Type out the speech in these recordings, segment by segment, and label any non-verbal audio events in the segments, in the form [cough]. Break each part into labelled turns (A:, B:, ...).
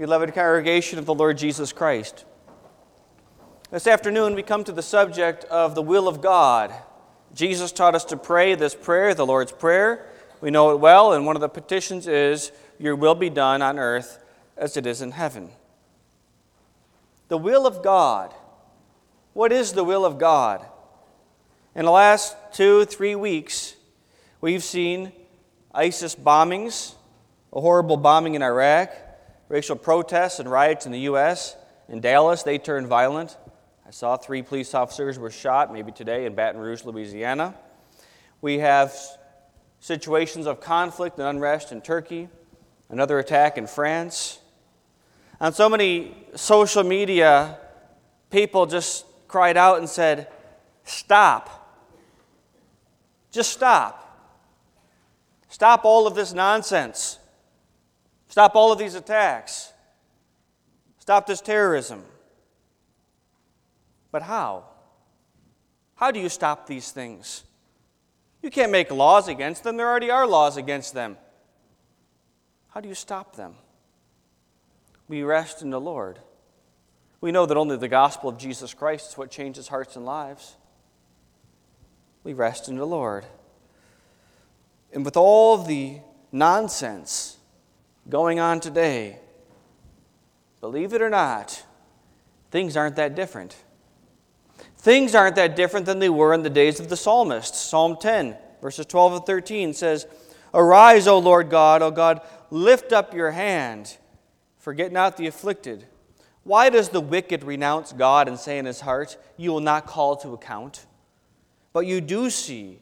A: beloved congregation of the Lord Jesus Christ. This afternoon, we come to the subject of the will of God. Jesus taught us to pray this prayer, the Lord's Prayer. We know it well, and one of the petitions is, Your will be done on earth as it is in heaven. The will of God. What is the will of God? In the last two, three weeks, we've seen ISIS bombings, a horrible bombing in Iraq, racial protests and riots in the U.S. In Dallas, they turned violent. I saw three police officers were shot, maybe today, in Baton Rouge, Louisiana. We have situations of conflict and unrest in Turkey, another attack in France. On so many social media, people just cried out and said, Stop. Just stop. Stop all of this nonsense. Stop all of these attacks. Stop this terrorism. But how? How do you stop these things? You can't make laws against them. There already are laws against them. How do you stop them? We rest in the Lord. We know that only the gospel of Jesus Christ is what changes hearts and lives. We rest in the Lord. And with all the nonsense going on today, believe it or not, things aren't that different. Things aren't that different than they were in the days of the psalmist. Psalm 10, verses 12 and 13 says, Arise, O Lord God, O God, lift up your hand. Forget not the afflicted. Why does the wicked renounce God and say in his heart, You will not call to account? But you do see,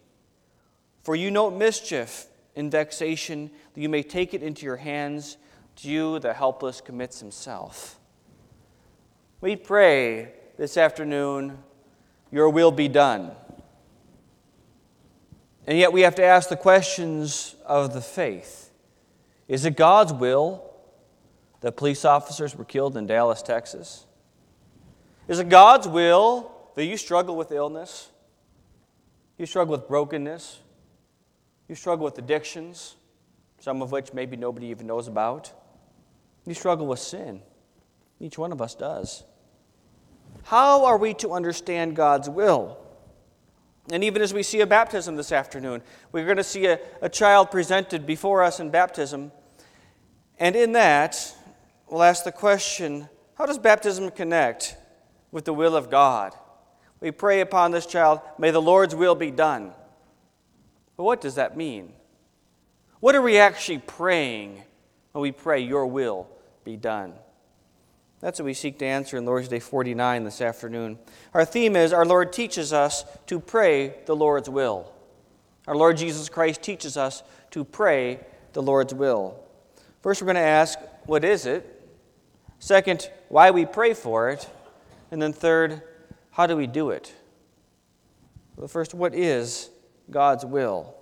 A: for you note mischief in vexation, that you may take it into your hands. To you, the helpless commits himself. We pray this afternoon your will be done. And yet we have to ask the questions of the faith. Is it God's will that police officers were killed in Dallas, Texas? Is it God's will that you struggle with illness? You struggle with brokenness? You struggle with addictions, some of which maybe nobody even knows about? You struggle with sin. Each one of us does. How are we to understand God's will? And even as we see a baptism this afternoon, we're going to see a, a child presented before us in baptism. And in that, we'll ask the question how does baptism connect with the will of God? We pray upon this child, may the Lord's will be done. But what does that mean? What are we actually praying when we pray, Your will be done? That's what we seek to answer in Lord's Day 49 this afternoon. Our theme is Our Lord teaches us to pray the Lord's will. Our Lord Jesus Christ teaches us to pray the Lord's will. First, we're going to ask, What is it? Second, why we pray for it. And then third, how do we do it? Well, first, what is God's will?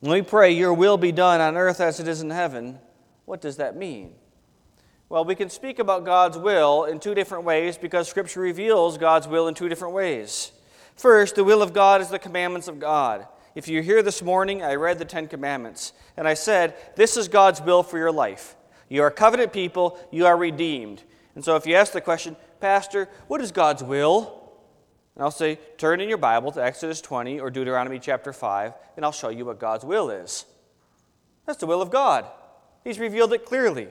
A: When we pray, Your will be done on earth as it is in heaven, what does that mean? Well, we can speak about God's will in two different ways because Scripture reveals God's will in two different ways. First, the will of God is the commandments of God. If you're here this morning, I read the Ten Commandments, and I said, This is God's will for your life. You are covenant people, you are redeemed. And so if you ask the question, Pastor, what is God's will? And I'll say, Turn in your Bible to Exodus 20 or Deuteronomy chapter 5, and I'll show you what God's will is. That's the will of God. He's revealed it clearly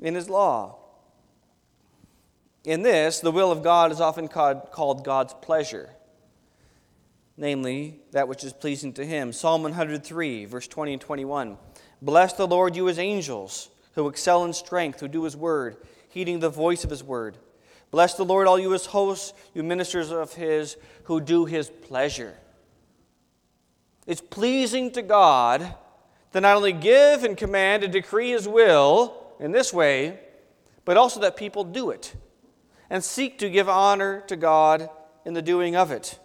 A: in His law. In this, the will of God is often called God's pleasure, namely, that which is pleasing to Him. Psalm 103, verse 20 and 21. Bless the Lord, you His angels, who excel in strength, who do His word, heeding the voice of His word. Bless the Lord, all you His hosts, you ministers of His, who do His pleasure. It's pleasing to God to not only give and command and decree His will, in this way, but also that people do it and seek to give honor to God in the doing of it.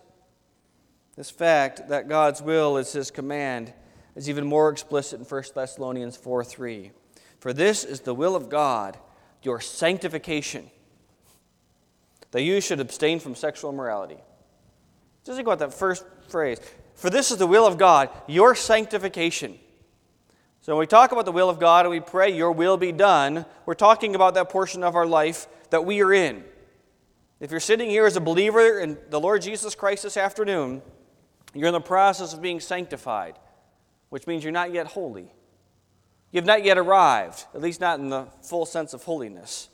A: This fact that God's will is his command is even more explicit in 1 Thessalonians 4 3. For this is the will of God, your sanctification, that you should abstain from sexual immorality. Just think about that first phrase. For this is the will of God, your sanctification. So when we talk about the will of God and we pray, Your will be done, we're talking about that portion of our life that we are in. If you're sitting here as a believer in the Lord Jesus Christ this afternoon, you're in the process of being sanctified, which means you're not yet holy. You've not yet arrived, at least not in the full sense of holiness.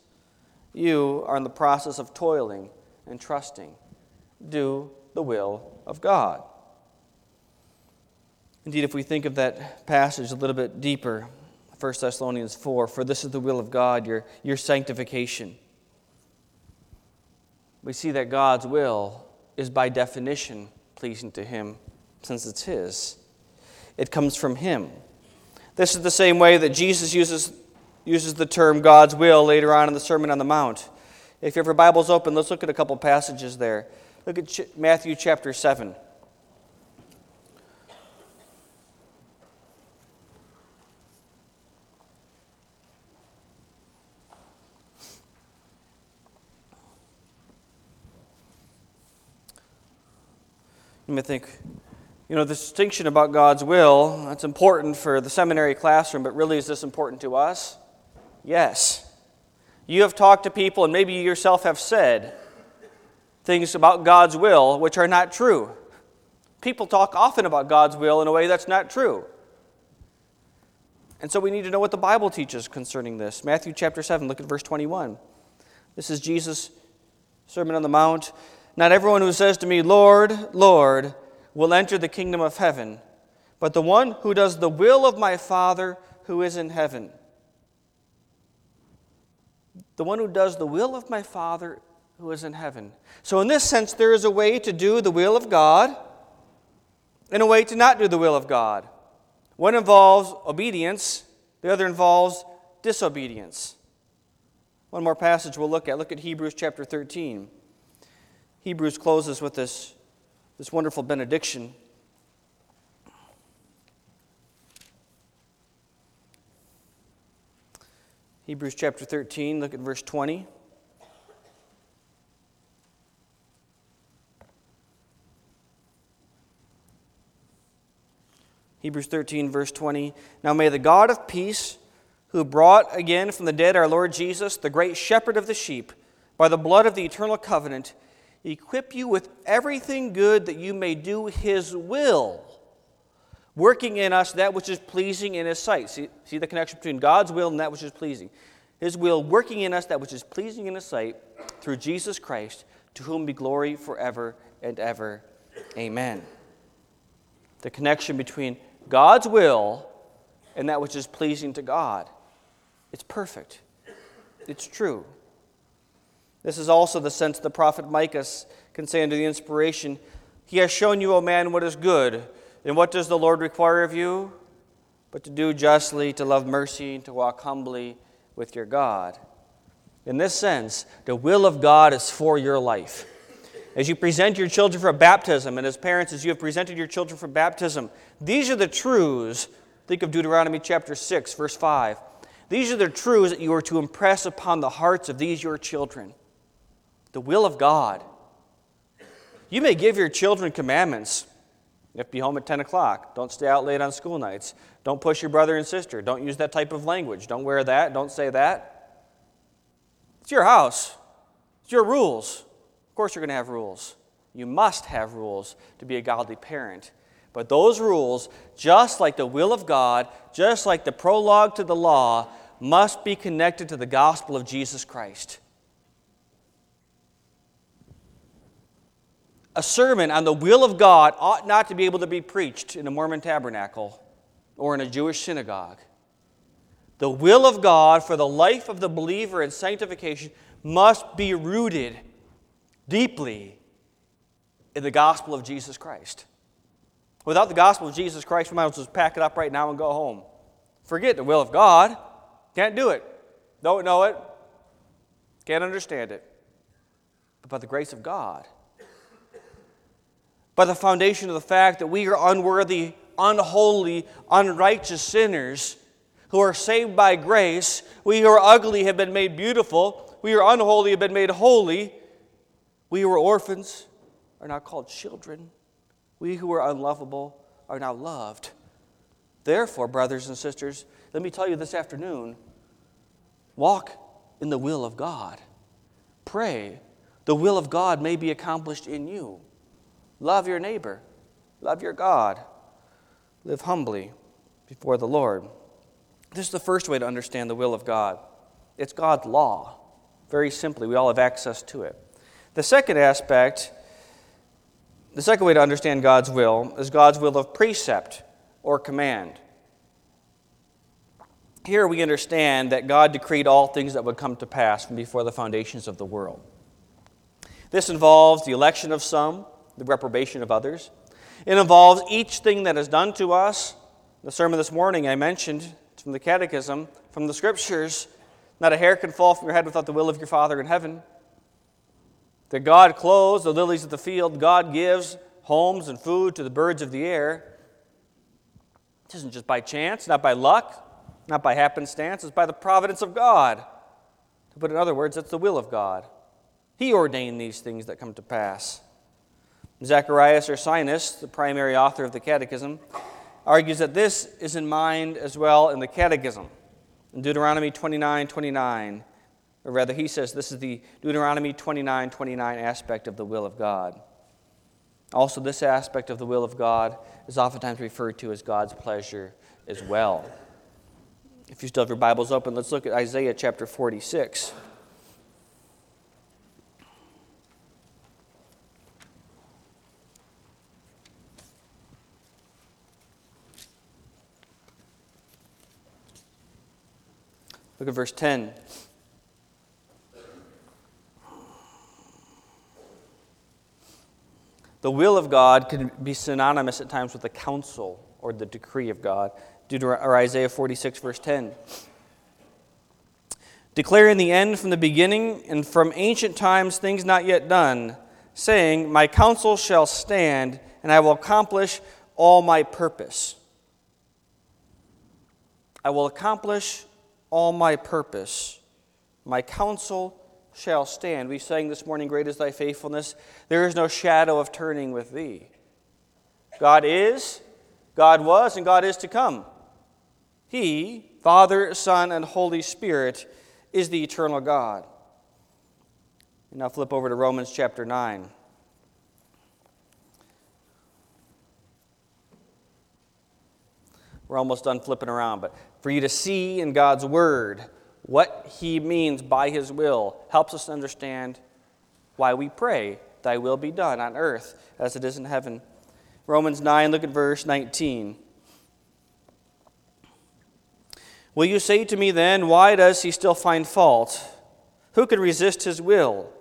A: You are in the process of toiling and trusting. Do the will of God. Indeed, if we think of that passage a little bit deeper, 1 Thessalonians 4 For this is the will of God, your, your sanctification. We see that God's will is by definition pleasing to Him, since it's His. It comes from Him. This is the same way that Jesus uses, uses the term God's will later on in the Sermon on the Mount. If you have your Bibles open, let's look at a couple passages there. Look at Matthew chapter 7. You may think, you know, the distinction about God's will, that's important for the seminary classroom, but really is this important to us? Yes. You have talked to people, and maybe you yourself have said things about God's will which are not true. People talk often about God's will in a way that's not true. And so we need to know what the Bible teaches concerning this. Matthew chapter 7, look at verse 21. This is Jesus' Sermon on the Mount. Not everyone who says to me, Lord, Lord, will enter the kingdom of heaven, but the one who does the will of my Father who is in heaven. The one who does the will of my Father who is in heaven. So, in this sense, there is a way to do the will of God and a way to not do the will of God. One involves obedience, the other involves disobedience. One more passage we'll look at. Look at Hebrews chapter 13. Hebrews closes with this, this wonderful benediction. Hebrews chapter 13, look at verse 20. Hebrews 13, verse 20. Now may the God of peace, who brought again from the dead our Lord Jesus, the great shepherd of the sheep, by the blood of the eternal covenant, equip you with everything good that you may do his will, working in us that which is pleasing in his sight. See, see the connection between God's will and that which is pleasing. His will working in us that which is pleasing in his sight through Jesus Christ, to whom be glory forever and ever. Amen. The connection between God's will and that which is pleasing to God. It's perfect. It's true. This is also the sense the prophet Micah can say under the inspiration He has shown you, O man, what is good. And what does the Lord require of you? But to do justly, to love mercy, and to walk humbly with your God. In this sense, the will of God is for your life. As you present your children for baptism, and as parents, as you have presented your children for baptism, these are the truths. Think of Deuteronomy chapter 6, verse 5. These are the truths that you are to impress upon the hearts of these your children the will of God. You may give your children commandments. You have to be home at 10 o'clock. Don't stay out late on school nights. Don't push your brother and sister. Don't use that type of language. Don't wear that. Don't say that. It's your house, it's your rules. Of course, you're going to have rules. You must have rules to be a godly parent. But those rules, just like the will of God, just like the prologue to the law, must be connected to the gospel of Jesus Christ. A sermon on the will of God ought not to be able to be preached in a Mormon tabernacle or in a Jewish synagogue. The will of God for the life of the believer in sanctification must be rooted deeply in the gospel of Jesus Christ. Without the gospel of Jesus Christ, we might as well just pack it up right now and go home. Forget the will of God. Can't do it. Don't know it. Can't understand it. But by the grace of God, by the foundation of the fact that we are unworthy, unholy, unrighteous sinners who are saved by grace. We who are ugly have been made beautiful. We who are unholy have been made holy. We who are orphans are now called children. We who are unlovable are now loved. Therefore, brothers and sisters, let me tell you this afternoon walk in the will of God. Pray the will of God may be accomplished in you. Love your neighbor, love your God, live humbly before the Lord. This is the first way to understand the will of God it's God's law. Very simply, we all have access to it. The second aspect, the second way to understand God's will, is God's will of precept or command. Here we understand that God decreed all things that would come to pass from before the foundations of the world. This involves the election of some, the reprobation of others. It involves each thing that is done to us. The sermon this morning I mentioned from the Catechism, from the Scriptures, not a hair can fall from your head without the will of your Father in heaven. That God clothes the lilies of the field, God gives homes and food to the birds of the air. It isn't just by chance, not by luck, not by happenstance, it's by the providence of God. To put in other words, it's the will of God. He ordained these things that come to pass. Zacharias or Ursinus, the primary author of the Catechism, argues that this is in mind as well in the Catechism. In Deuteronomy 29 29, or rather, he says this is the Deuteronomy 29 29 aspect of the will of God. Also, this aspect of the will of God is oftentimes referred to as God's pleasure as well. If you still have your Bibles open, let's look at Isaiah chapter 46. Look at verse 10. The will of God can be synonymous at times with the counsel or the decree of God. Deuter- or Isaiah 46, verse 10. Declaring the end from the beginning and from ancient times things not yet done, saying, My counsel shall stand, and I will accomplish all my purpose. I will accomplish all my purpose. My counsel shall stand. We sang this morning, Great is thy faithfulness. There is no shadow of turning with thee. God is, God was, and God is to come. He, Father, Son, and Holy Spirit, is the eternal God. And now flip over to Romans chapter 9. We're almost done flipping around, but for you to see in God's Word what He means by His will helps us understand why we pray, Thy will be done on earth as it is in heaven. Romans 9, look at verse 19. Will you say to me then, Why does he still find fault? Who could resist his will?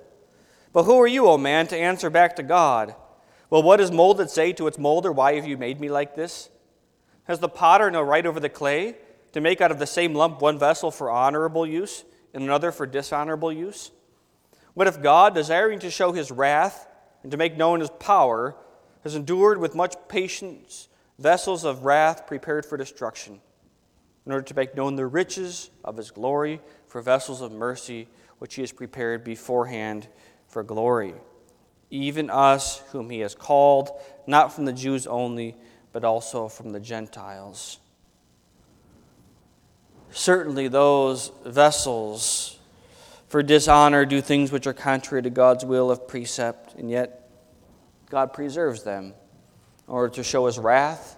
A: But who are you, O man, to answer back to God? Well, what does molded say to its molder, Why have you made me like this? Has the potter no right over the clay to make out of the same lump one vessel for honorable use and another for dishonorable use? What if God, desiring to show his wrath and to make known his power, has endured with much patience vessels of wrath prepared for destruction? in order to make known the riches of his glory for vessels of mercy, which he has prepared beforehand for glory. Even us, whom he has called, not from the Jews only, but also from the Gentiles. Certainly, those vessels for dishonor do things which are contrary to God's will of precept, and yet God preserves them in order to show his wrath,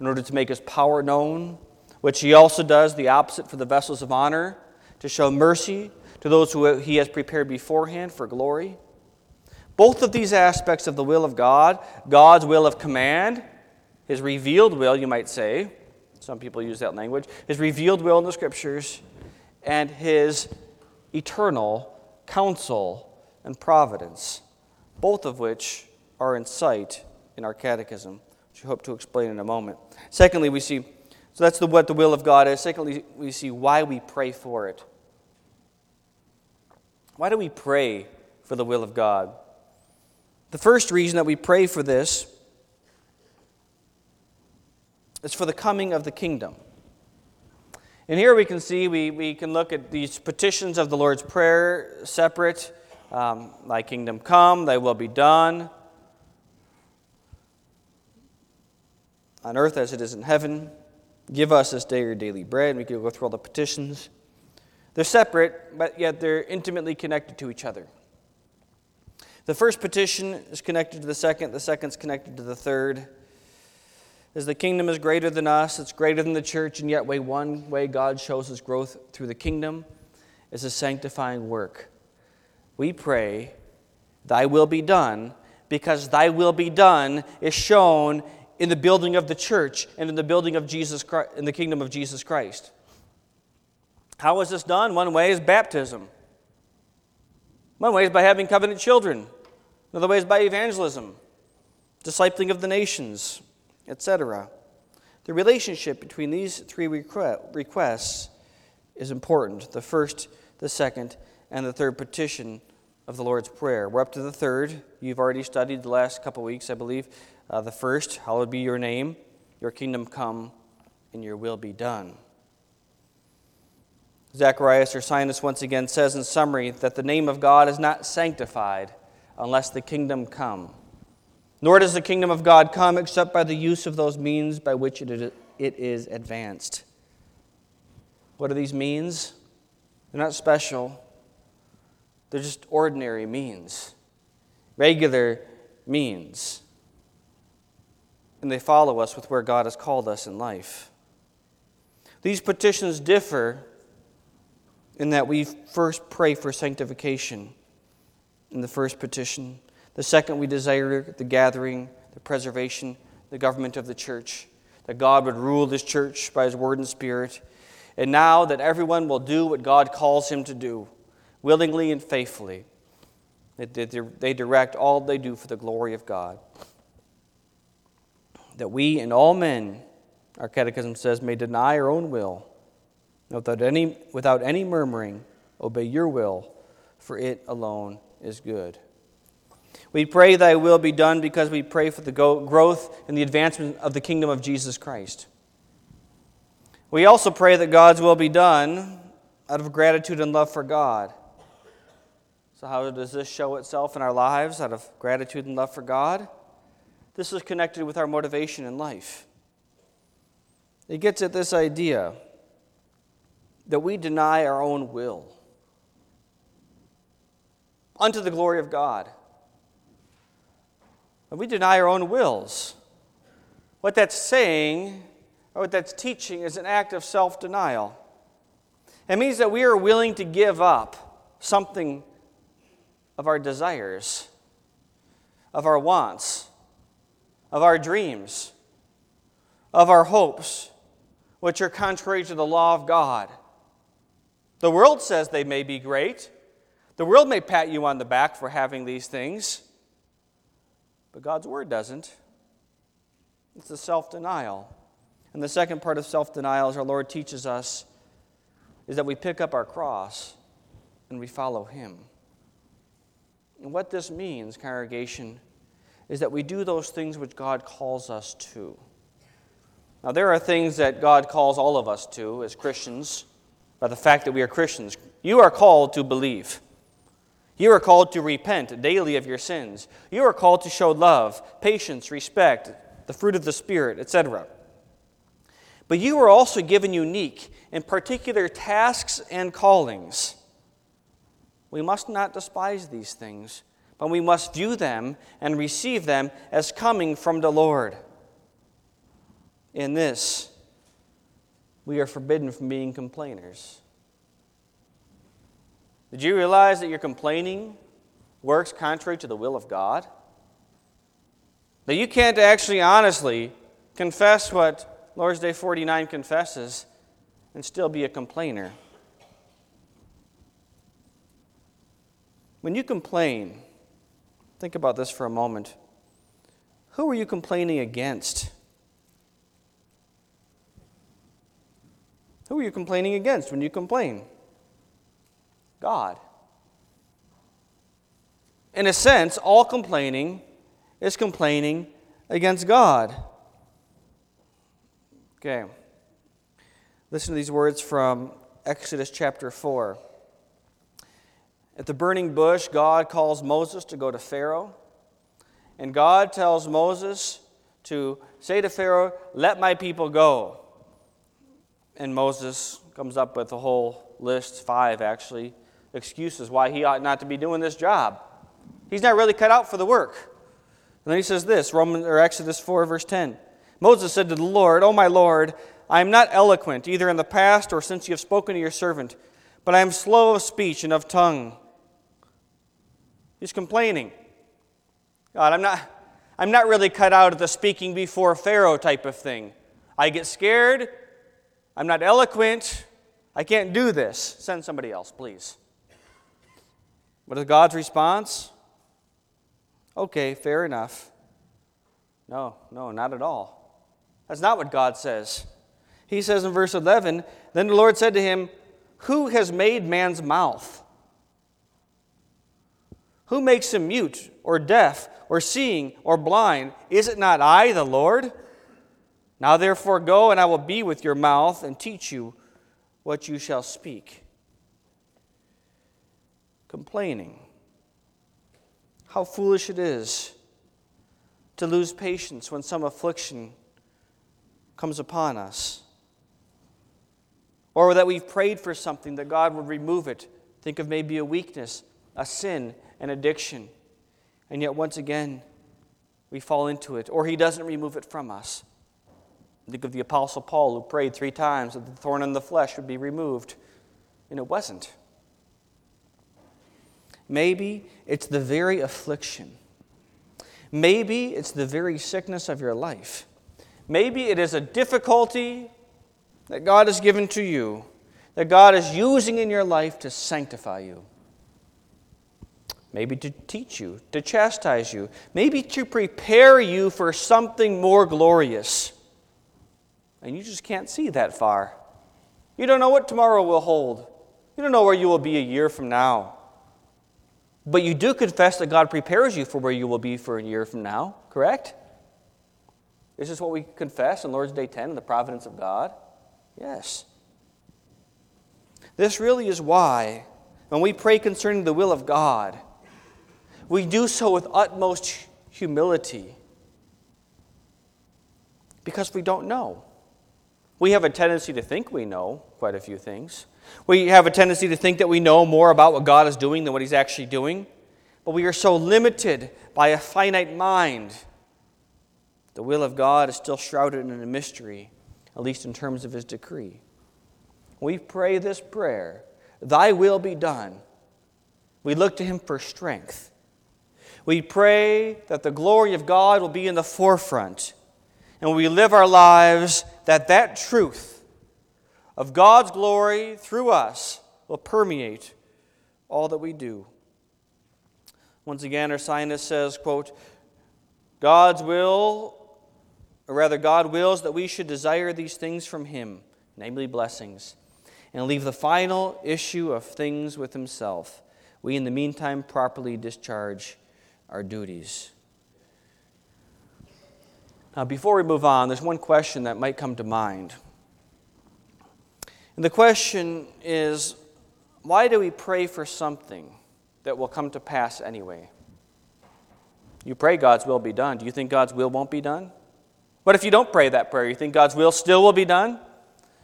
A: in order to make his power known which he also does the opposite for the vessels of honor, to show mercy to those who he has prepared beforehand for glory. Both of these aspects of the will of God, God's will of command, his revealed will, you might say, some people use that language, his revealed will in the scriptures, and his eternal counsel and providence, both of which are in sight in our catechism, which we hope to explain in a moment. Secondly, we see so that's the, what the will of God is. Secondly, we see why we pray for it. Why do we pray for the will of God? The first reason that we pray for this is for the coming of the kingdom. And here we can see, we, we can look at these petitions of the Lord's Prayer separate. Um, thy kingdom come, thy will be done, on earth as it is in heaven. Give us this day our daily bread. We can go through all the petitions. They're separate, but yet they're intimately connected to each other. The first petition is connected to the second, the second's connected to the third. As the kingdom is greater than us, it's greater than the church, and yet way one way God shows his growth through the kingdom is a sanctifying work. We pray, Thy will be done, because Thy will be done is shown in the building of the church and in the building of Jesus Christ, in the kingdom of Jesus Christ. How is this done? One way is baptism. One way is by having covenant children. Another way is by evangelism, discipling of the nations, etc. The relationship between these three requests is important the first, the second, and the third petition of the Lord's Prayer. We're up to the third. You've already studied the last couple weeks, I believe. Uh, the first, hallowed be your name, your kingdom come, and your will be done. Zacharias Ursinus once again says in summary that the name of God is not sanctified unless the kingdom come. Nor does the kingdom of God come except by the use of those means by which it is advanced. What are these means? They're not special, they're just ordinary means, regular means. And they follow us with where God has called us in life. These petitions differ in that we first pray for sanctification in the first petition. The second, we desire the gathering, the preservation, the government of the church, that God would rule this church by his word and spirit. And now that everyone will do what God calls him to do, willingly and faithfully, that they direct all they do for the glory of God. That we and all men, our catechism says, may deny our own will, without any, without any murmuring, obey your will, for it alone is good. We pray thy will be done because we pray for the growth and the advancement of the kingdom of Jesus Christ. We also pray that God's will be done out of gratitude and love for God. So, how does this show itself in our lives out of gratitude and love for God? This is connected with our motivation in life. It gets at this idea that we deny our own will unto the glory of God. And we deny our own wills. What that's saying, or what that's teaching, is an act of self denial. It means that we are willing to give up something of our desires, of our wants, of our dreams, of our hopes, which are contrary to the law of God. The world says they may be great. The world may pat you on the back for having these things. But God's word doesn't. It's a self denial. And the second part of self denial, as our Lord teaches us, is that we pick up our cross and we follow Him. And what this means, congregation, is that we do those things which God calls us to. Now, there are things that God calls all of us to as Christians by the fact that we are Christians. You are called to believe. You are called to repent daily of your sins. You are called to show love, patience, respect, the fruit of the Spirit, etc. But you are also given unique and particular tasks and callings. We must not despise these things, but we must view them and receive them as coming from the Lord. In this, we are forbidden from being complainers. Did you realize that your complaining works contrary to the will of God? That you can't actually honestly confess what Lord's Day 49 confesses and still be a complainer. When you complain, think about this for a moment. Who are you complaining against? Who are you complaining against when you complain? God. In a sense, all complaining is complaining against God. Okay. Listen to these words from Exodus chapter 4. At the burning bush, God calls Moses to go to Pharaoh. And God tells Moses to say to Pharaoh, Let my people go. And Moses comes up with a whole list, five actually, excuses why he ought not to be doing this job. He's not really cut out for the work. And then he says this, Romans or Exodus 4 verse 10. Moses said to the Lord, "O my Lord, I am not eloquent either in the past or since you have spoken to your servant, but I am slow of speech and of tongue." He's complaining. God, I'm not I'm not really cut out of the speaking before Pharaoh type of thing. I get scared. I'm not eloquent. I can't do this. Send somebody else, please. What is God's response? Okay, fair enough. No, no, not at all. That's not what God says. He says in verse 11 Then the Lord said to him, Who has made man's mouth? Who makes him mute or deaf or seeing or blind? Is it not I, the Lord? Now therefore go, and I will be with your mouth and teach you what you shall speak. Complaining. How foolish it is to lose patience when some affliction comes upon us. Or that we've prayed for something that God would remove it. Think of maybe a weakness, a sin, an addiction. And yet, once again, we fall into it, or He doesn't remove it from us. Think of the Apostle Paul, who prayed three times that the thorn in the flesh would be removed, and it wasn't. Maybe it's the very affliction. Maybe it's the very sickness of your life. Maybe it is a difficulty that God has given to you, that God is using in your life to sanctify you. Maybe to teach you, to chastise you, maybe to prepare you for something more glorious. And you just can't see that far. You don't know what tomorrow will hold. You don't know where you will be a year from now. But you do confess that God prepares you for where you will be for a year from now, correct? This Is what we confess in Lord's Day 10, in the providence of God? Yes. This really is why, when we pray concerning the will of God, we do so with utmost humility because we don't know. We have a tendency to think we know quite a few things. We have a tendency to think that we know more about what God is doing than what He's actually doing. But we are so limited by a finite mind. The will of God is still shrouded in a mystery, at least in terms of His decree. We pray this prayer Thy will be done. We look to Him for strength. We pray that the glory of God will be in the forefront. And we live our lives, that that truth of God's glory through us will permeate all that we do. Once again, Ursinus says, quote, God's will, or rather, God wills that we should desire these things from Him, namely blessings, and leave the final issue of things with Himself. We, in the meantime, properly discharge our duties. Now, before we move on, there's one question that might come to mind. And the question is why do we pray for something that will come to pass anyway? You pray God's will be done. Do you think God's will won't be done? What if you don't pray that prayer? You think God's will still will be done?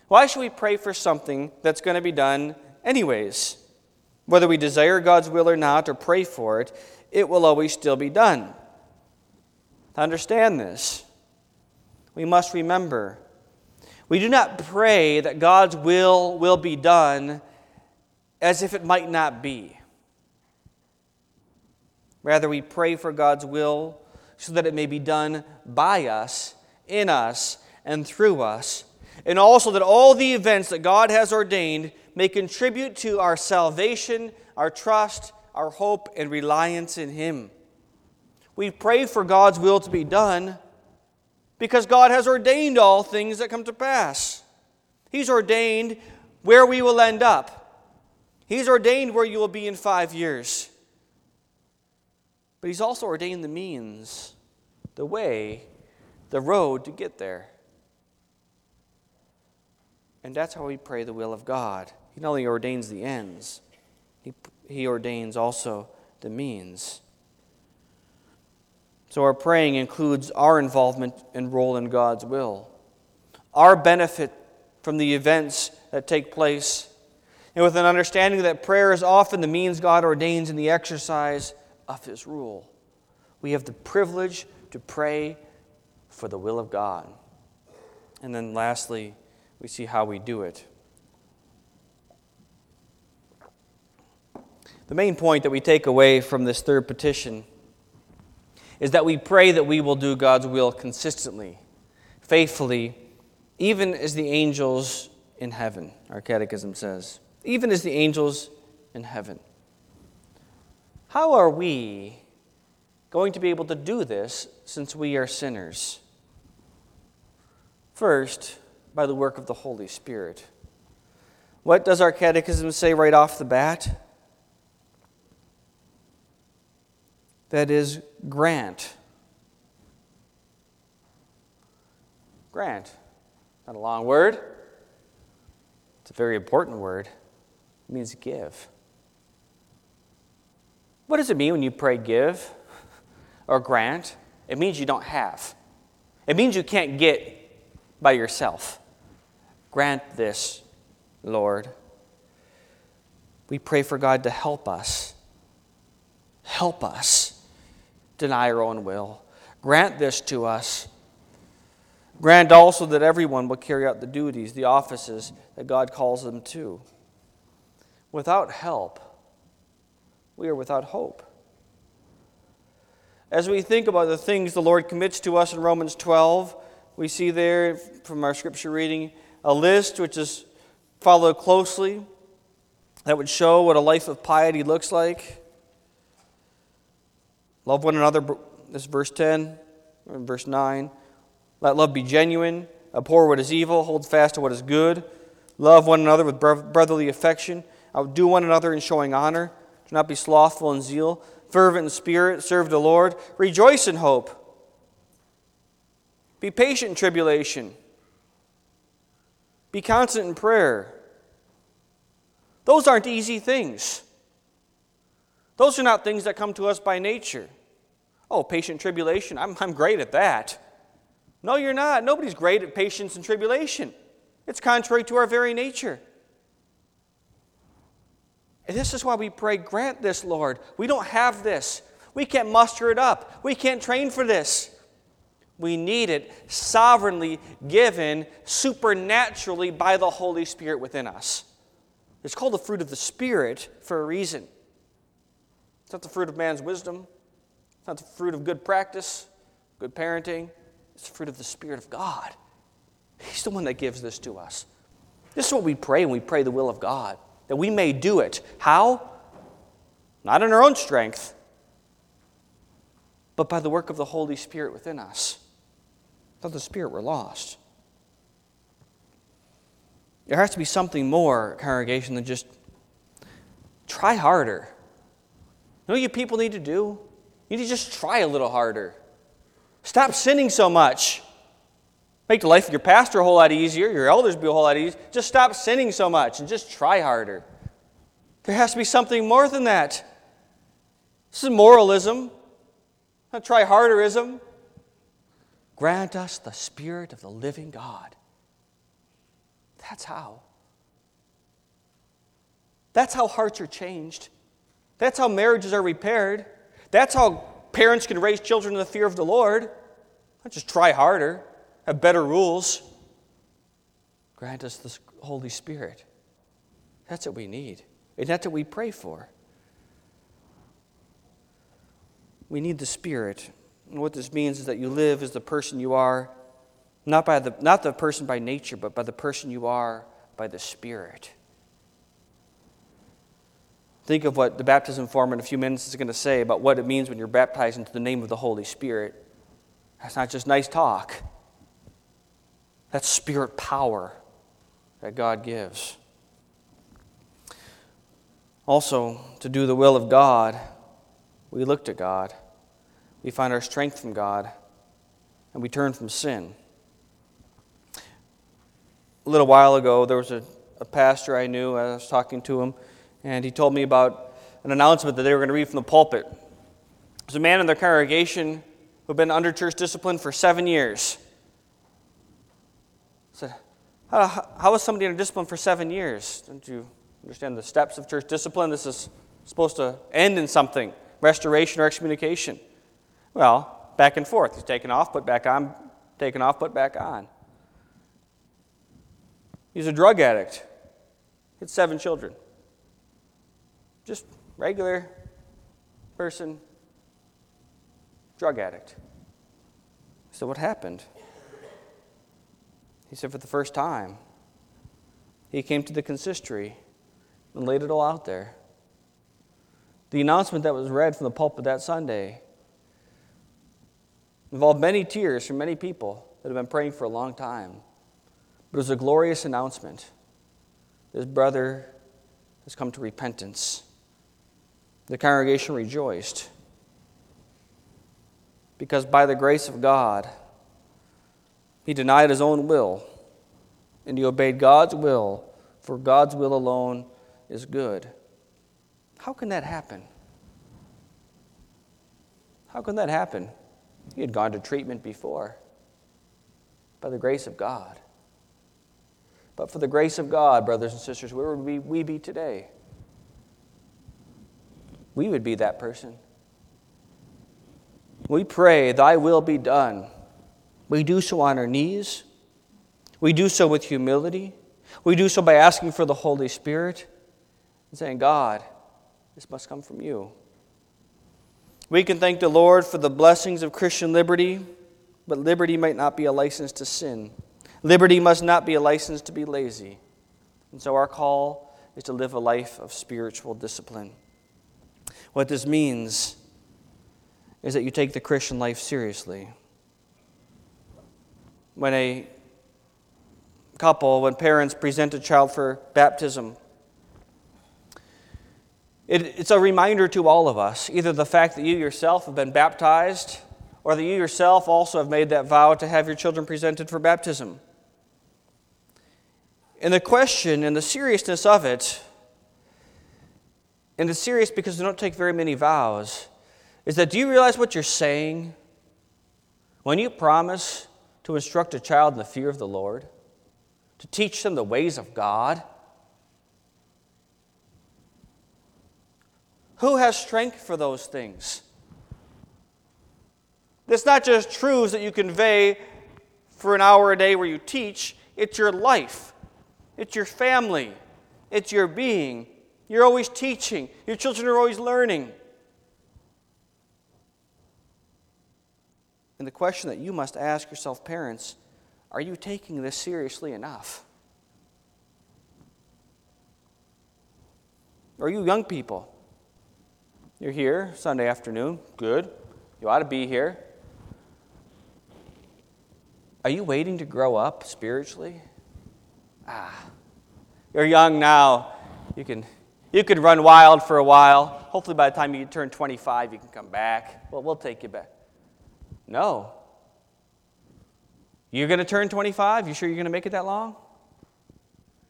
A: Why should we pray for something that's going to be done anyways? Whether we desire God's will or not, or pray for it, it will always still be done. To understand this, we must remember we do not pray that God's will will be done as if it might not be. Rather, we pray for God's will so that it may be done by us, in us, and through us, and also that all the events that God has ordained may contribute to our salvation, our trust, our hope, and reliance in Him. We pray for God's will to be done because God has ordained all things that come to pass. He's ordained where we will end up, He's ordained where you will be in five years. But He's also ordained the means, the way, the road to get there. And that's how we pray the will of God. He not only ordains the ends, He, he ordains also the means. So our praying includes our involvement and role in God's will, our benefit from the events that take place, and with an understanding that prayer is often the means God ordains in the exercise of His rule. We have the privilege to pray for the will of God. And then lastly, we see how we do it. The main point that we take away from this third petition is that we pray that we will do God's will consistently, faithfully, even as the angels in heaven, our catechism says. Even as the angels in heaven. How are we going to be able to do this since we are sinners? First, by the work of the Holy Spirit. What does our catechism say right off the bat? That is, grant. Grant. Not a long word. It's a very important word. It means give. What does it mean when you pray give [laughs] or grant? It means you don't have. It means you can't get by yourself. Grant this, Lord. We pray for God to help us. Help us deny our own will. Grant this to us. Grant also that everyone will carry out the duties, the offices that God calls them to. Without help, we are without hope. As we think about the things the Lord commits to us in Romans 12, we see there from our scripture reading a list which is followed closely that would show what a life of piety looks like. Love one another, this is verse 10, verse 9. Let love be genuine, abhor what is evil, hold fast to what is good. Love one another with brotherly affection, outdo one another in showing honor. Do not be slothful in zeal, fervent in spirit, serve the Lord. Rejoice in hope. Be patient in tribulation. Be constant in prayer. Those aren't easy things. Those are not things that come to us by nature. Oh, patient tribulation, I'm, I'm great at that. No, you're not. Nobody's great at patience and tribulation. It's contrary to our very nature. And this is why we pray, grant this, Lord. We don't have this. We can't muster it up. We can't train for this. We need it sovereignly given supernaturally by the Holy Spirit within us. It's called the fruit of the Spirit for a reason. It's not the fruit of man's wisdom, not the fruit of good practice, good parenting. It's the fruit of the Spirit of God. He's the one that gives this to us. This is what we pray when we pray the will of God that we may do it. How? Not in our own strength, but by the work of the Holy Spirit within us. Without the Spirit, we're lost. There has to be something more, congregation, than just try harder. You know what you people need to do? You need to just try a little harder. Stop sinning so much. Make the life of your pastor a whole lot easier, your elders be a whole lot easier. Just stop sinning so much and just try harder. There has to be something more than that. This is moralism, not try harderism. Grant us the Spirit of the living God. That's how. That's how hearts are changed. That's how marriages are repaired. That's how parents can raise children in the fear of the Lord. Not just try harder have better rules. Grant us the Holy Spirit. That's what we need. And that's what we pray for. We need the Spirit. And what this means is that you live as the person you are, not, by the, not the person by nature, but by the person you are by the Spirit. Think of what the baptism form in a few minutes is going to say about what it means when you're baptized into the name of the Holy Spirit. That's not just nice talk. That's spirit power that God gives. Also, to do the will of God, we look to God. We find our strength from God, and we turn from sin. A little while ago, there was a, a pastor I knew, I was talking to him, and he told me about an announcement that they were going to read from the pulpit. There's a man in their congregation who had been under church discipline for seven years I said, How, how is somebody under discipline for seven years? Don't you understand the steps of church discipline? This is supposed to end in something restoration or excommunication. Well, back and forth. He's taken off, put back on, taken off, put back on. He's a drug addict. He had seven children. Just regular person, drug addict. So, what happened? He said, for the first time, he came to the consistory and laid it all out there. The announcement that was read from the pulpit that Sunday involved many tears from many people that have been praying for a long time. But it was a glorious announcement. This brother has come to repentance. The congregation rejoiced because by the grace of God, he denied his own will and he obeyed God's will, for God's will alone is good. How can that happen? How can that happen? He had gone to treatment before by the grace of God. But for the grace of God, brothers and sisters, where would we, we be today? We would be that person. We pray, Thy will be done we do so on our knees. We do so with humility. We do so by asking for the Holy Spirit and saying, God, this must come from you. We can thank the Lord for the blessings of Christian liberty, but liberty might not be a license to sin. Liberty must not be a license to be lazy. And so our call is to live a life of spiritual discipline. What this means is that you take the Christian life seriously when a couple, when parents present a child for baptism, it, it's a reminder to all of us either the fact that you yourself have been baptized or that you yourself also have made that vow to have your children presented for baptism. And the question and the seriousness of it, and it's serious because we don't take very many vows, is that do you realize what you're saying? When you promise to instruct a child in the fear of the Lord, to teach them the ways of God? Who has strength for those things? It's not just truths that you convey for an hour a day where you teach, it's your life, it's your family, it's your being. You're always teaching, your children are always learning. And the question that you must ask yourself, parents, are you taking this seriously enough? Or you young people? You're here Sunday afternoon. Good. You ought to be here. Are you waiting to grow up spiritually? Ah. You're young now. You can you can run wild for a while. Hopefully by the time you turn 25 you can come back. Well, we'll take you back. No. You're going to turn 25? You sure you're going to make it that long?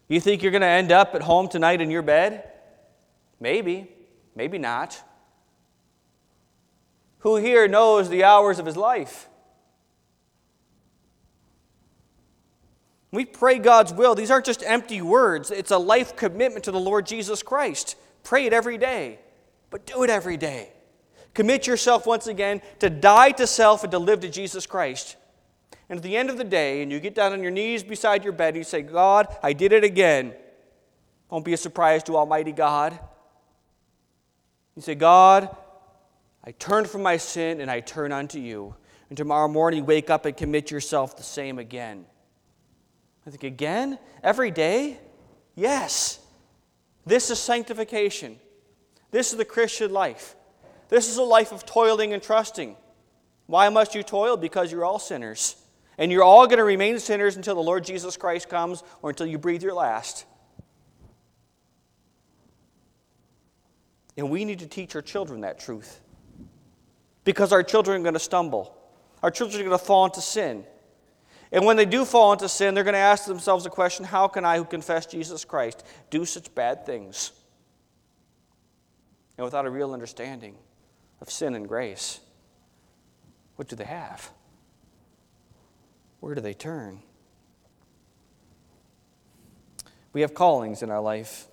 A: You think you're going to end up at home tonight in your bed? Maybe, maybe not. Who here knows the hours of his life? We pray God's will. These aren't just empty words, it's a life commitment to the Lord Jesus Christ. Pray it every day, but do it every day. Commit yourself once again to die to self and to live to Jesus Christ. And at the end of the day, and you get down on your knees beside your bed and you say, God, I did it again. Won't be a surprise to Almighty God. You say, God, I turn from my sin and I turn unto you. And tomorrow morning, wake up and commit yourself the same again. I think, again? Every day? Yes. This is sanctification. This is the Christian life. This is a life of toiling and trusting. Why must you toil? Because you're all sinners. And you're all going to remain sinners until the Lord Jesus Christ comes or until you breathe your last. And we need to teach our children that truth. Because our children are going to stumble, our children are going to fall into sin. And when they do fall into sin, they're going to ask themselves the question how can I, who confess Jesus Christ, do such bad things? And without a real understanding of sin and grace, what do they have? Where do they turn? We have callings in our life.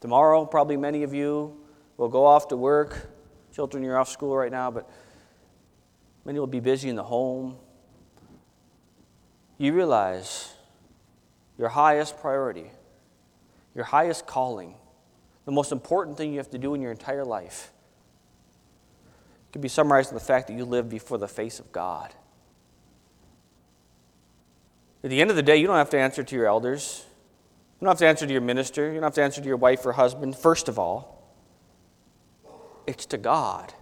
A: Tomorrow, probably many of you will go off to work. Children, you're off school right now, but many will be busy in the home. You realize your highest priority, your highest calling, the most important thing you have to do in your entire life can be summarized in the fact that you live before the face of God. At the end of the day, you don't have to answer to your elders. You don't have to answer to your minister. You don't have to answer to your wife or husband. First of all, it's to God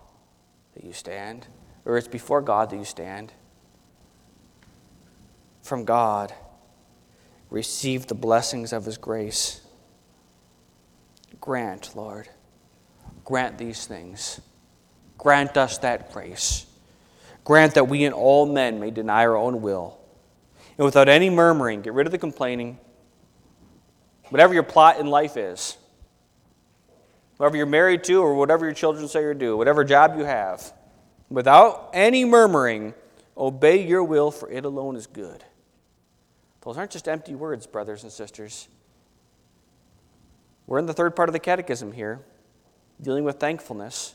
A: that you stand, or it's before God that you stand. From God, receive the blessings of His grace. Grant, Lord, grant these things. Grant us that grace. Grant that we and all men may deny our own will. And without any murmuring, get rid of the complaining. Whatever your plot in life is, whoever you're married to, or whatever your children say or do, whatever job you have, without any murmuring, obey your will, for it alone is good. Those aren't just empty words, brothers and sisters. We're in the third part of the catechism here, dealing with thankfulness,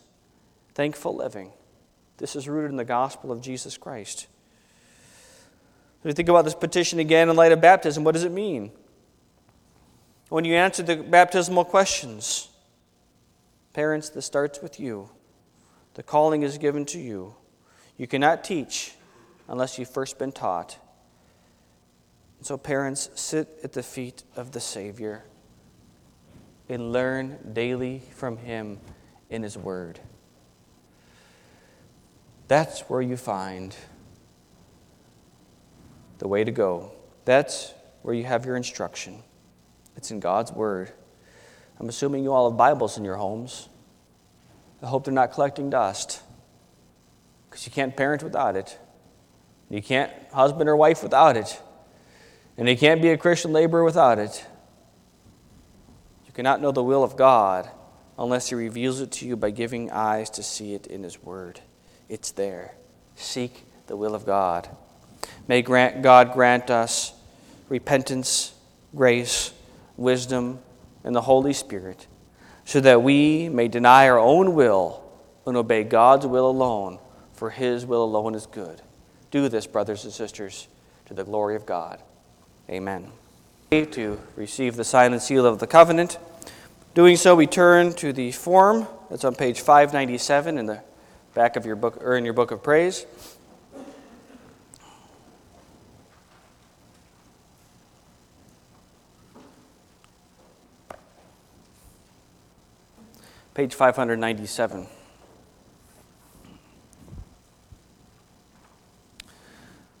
A: thankful living. This is rooted in the gospel of Jesus Christ. When you think about this petition again in light of baptism, what does it mean? When you answer the baptismal questions, parents, this starts with you. The calling is given to you. You cannot teach unless you've first been taught. So, parents, sit at the feet of the Savior and learn daily from Him in His Word. That's where you find the way to go. That's where you have your instruction. It's in God's Word. I'm assuming you all have Bibles in your homes. I hope they're not collecting dust because you can't parent without it. You can't husband or wife without it. And you can't be a Christian laborer without it You cannot know the will of God unless He reveals it to you by giving eyes to see it in His Word. It's there. Seek the will of God. May grant, God grant us repentance, grace, wisdom, and the Holy Spirit, so that we may deny our own will and obey God's will alone, for His will alone is good. Do this, brothers and sisters, to the glory of God. Amen to receive the sign and seal of the covenant. Doing so, we turn to the form that's on page 597 in the back of your book or in your book of praise. Page 597.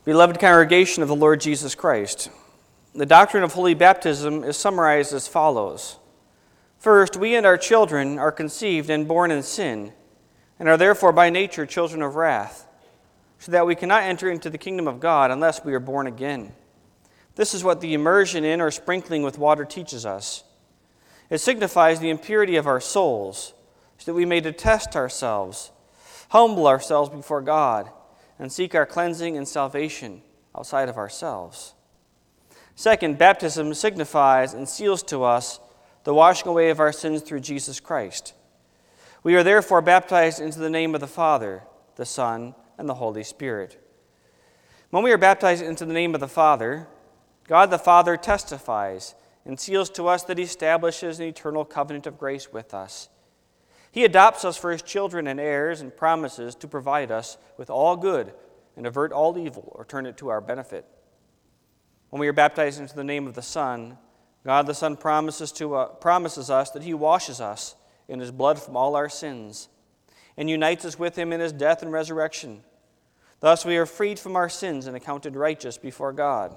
A: Beloved congregation of the Lord Jesus Christ, the doctrine of holy baptism is summarized as follows First, we and our children are conceived and born in sin, and are therefore by nature children of wrath, so that we cannot enter into the kingdom of God unless we are born again. This is what the immersion in or sprinkling with water teaches us. It signifies the impurity of our souls, so that we may detest ourselves, humble ourselves before God, and seek our cleansing and salvation outside of ourselves. Second, baptism signifies and seals to us the washing away of our sins through Jesus Christ. We are therefore baptized into the name of the Father, the Son, and the Holy Spirit. When we are baptized into the name of the Father, God the Father testifies and seals to us that He establishes an eternal covenant of grace with us. He adopts us for His children and heirs and promises to provide us with all good and avert all evil or turn it to our benefit. When we are baptized into the name of the Son, God the Son promises, to, uh, promises us that He washes us in His blood from all our sins and unites us with Him in His death and resurrection. Thus, we are freed from our sins and accounted righteous before God.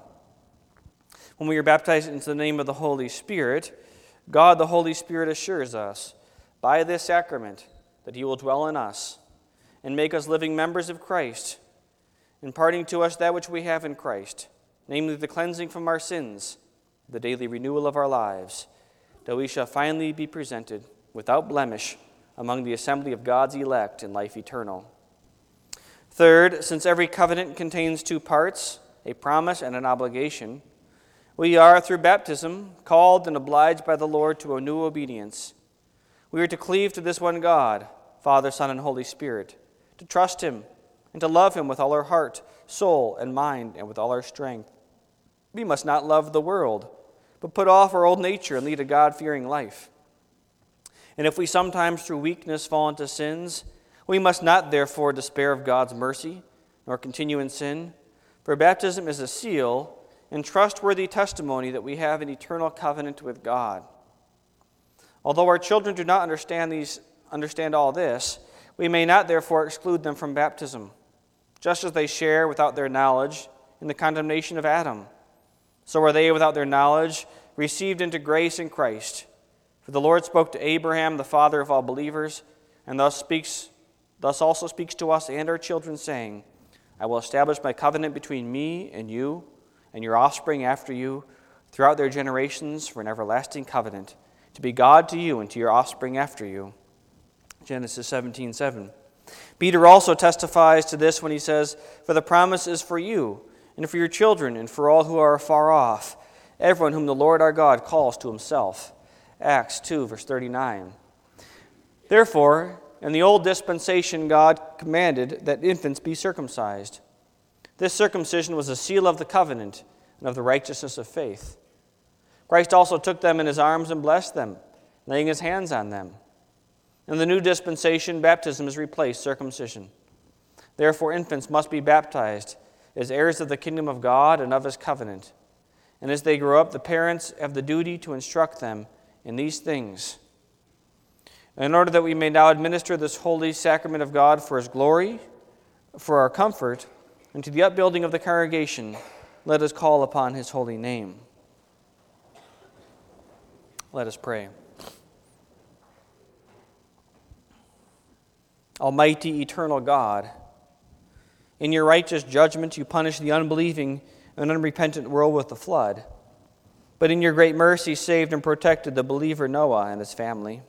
A: When we are baptized into the name of the Holy Spirit, God the Holy Spirit assures us by this sacrament that He will dwell in us and make us living members of Christ, imparting to us that which we have in Christ namely the cleansing from our sins, the daily renewal of our lives, that we shall finally be presented without blemish among the assembly of God's elect in life eternal. Third, since every covenant contains two parts, a promise and an obligation, We are, through baptism, called and obliged by the Lord to a new obedience. We are to cleave to this one God, Father, Son, and Holy Spirit, to trust Him, and to love Him with all our heart, soul, and mind, and with all our strength. We must not love the world, but put off our old nature and lead a God fearing life. And if we sometimes through weakness fall into sins, we must not therefore despair of God's mercy, nor continue in sin, for baptism is a seal and trustworthy testimony that we have an eternal covenant with God. Although our children do not understand, these, understand all this, we may not therefore exclude them from baptism, just as they share without their knowledge in the condemnation of Adam. So are they without their knowledge received into grace in Christ. For the Lord spoke to Abraham, the father of all believers, and thus speaks thus also speaks to us and our children, saying, I will establish my covenant between me and you and your offspring after you throughout their generations for an everlasting covenant, to be God to you and to your offspring after you. Genesis 17 7. Peter also testifies to this when he says, For the promise is for you, and for your children, and for all who are far off, everyone whom the Lord our God calls to himself. Acts 2, verse 39. Therefore, in the old dispensation, God commanded that infants be circumcised. This circumcision was a seal of the covenant and of the righteousness of faith. Christ also took them in his arms and blessed them, laying his hands on them. In the new dispensation, baptism has replaced circumcision. Therefore, infants must be baptized as heirs of the kingdom of God and of his covenant. And as they grow up, the parents have the duty to instruct them in these things. In order that we may now administer this holy sacrament of God for his glory, for our comfort, and to the upbuilding of the congregation, let us call upon his holy name. Let us pray. Almighty, eternal God, in your righteous judgment, you punish the unbelieving and unrepentant world with the flood. But in your great mercy, saved and protected the believer Noah and his family.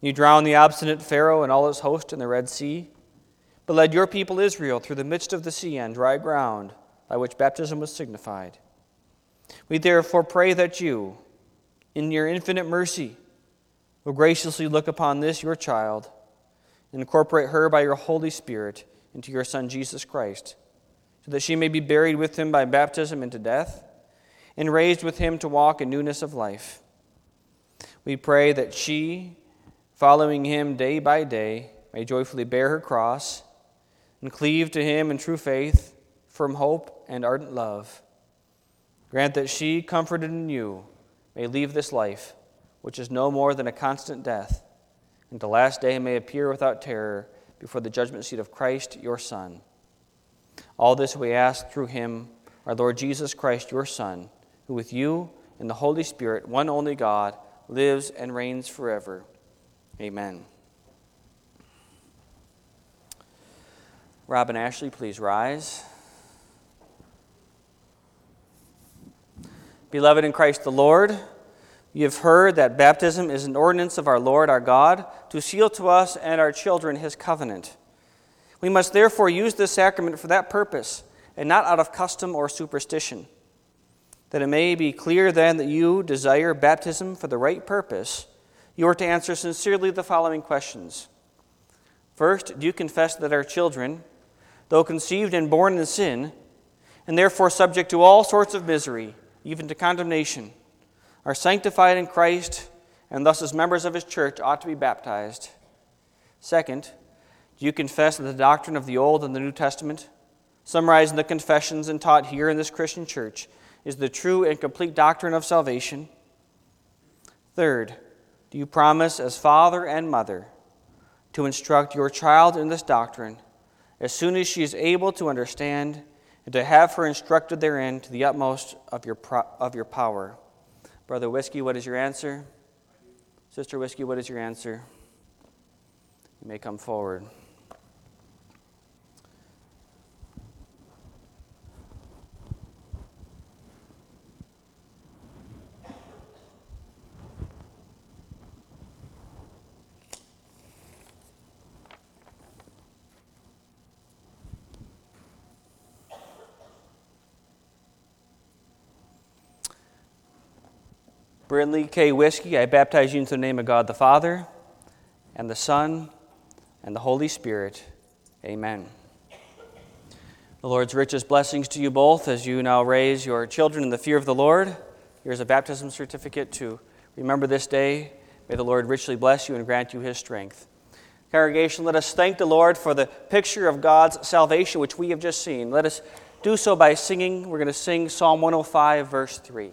A: You drowned the obstinate Pharaoh and all his host in the Red Sea, but led your people Israel through the midst of the sea on dry ground, by which baptism was signified. We therefore pray that you, in your infinite mercy, will graciously look upon this, your child, and incorporate her by your Holy Spirit into your Son Jesus Christ, so that she may be buried with him by baptism into death, and raised with him to walk in newness of life. We pray that she, following him day by day, may joyfully bear her cross and cleave to him in true faith, firm hope, and ardent love. Grant that she, comforted in you, may leave this life, which is no more than a constant death, and the last day may appear without terror before the judgment seat of Christ, your Son. All this we ask through him, our Lord Jesus Christ, your Son, who with you and the Holy Spirit, one only God, lives and reigns forever. Amen. Robin Ashley, please rise. Beloved in Christ the Lord, you have heard that baptism is an ordinance of our Lord our God to seal to us and our children his covenant. We must therefore use this sacrament for that purpose and not out of custom or superstition. That it may be clear then that you desire baptism for the right purpose, you are to answer sincerely the following questions. First, do you confess that our children, though conceived and born in sin, and therefore subject to all sorts of misery, even to condemnation, are sanctified in Christ and thus, as members of his church, ought to be baptized. Second, do you confess that the doctrine of the Old and the New Testament, summarized in the confessions and taught here in this Christian church, is the true and complete doctrine of salvation? Third, do you promise as father and mother to instruct your child in this doctrine as soon as she is able to understand and to have her instructed therein to the utmost of your, pro- of your power? Brother Whiskey, what is your answer? Sister Whiskey, what is your answer? You may come forward. Brindley K. Whiskey, I baptize you into the name of God the Father, and the Son, and the Holy Spirit. Amen. The Lord's richest blessings to you both as you now raise your children in the fear of the Lord. Here's a baptism certificate to remember this day. May the Lord richly bless you and grant you his strength. Congregation, let us thank the Lord for the picture of God's salvation which we have just seen. Let us do so by singing. We're going to sing Psalm 105, verse 3.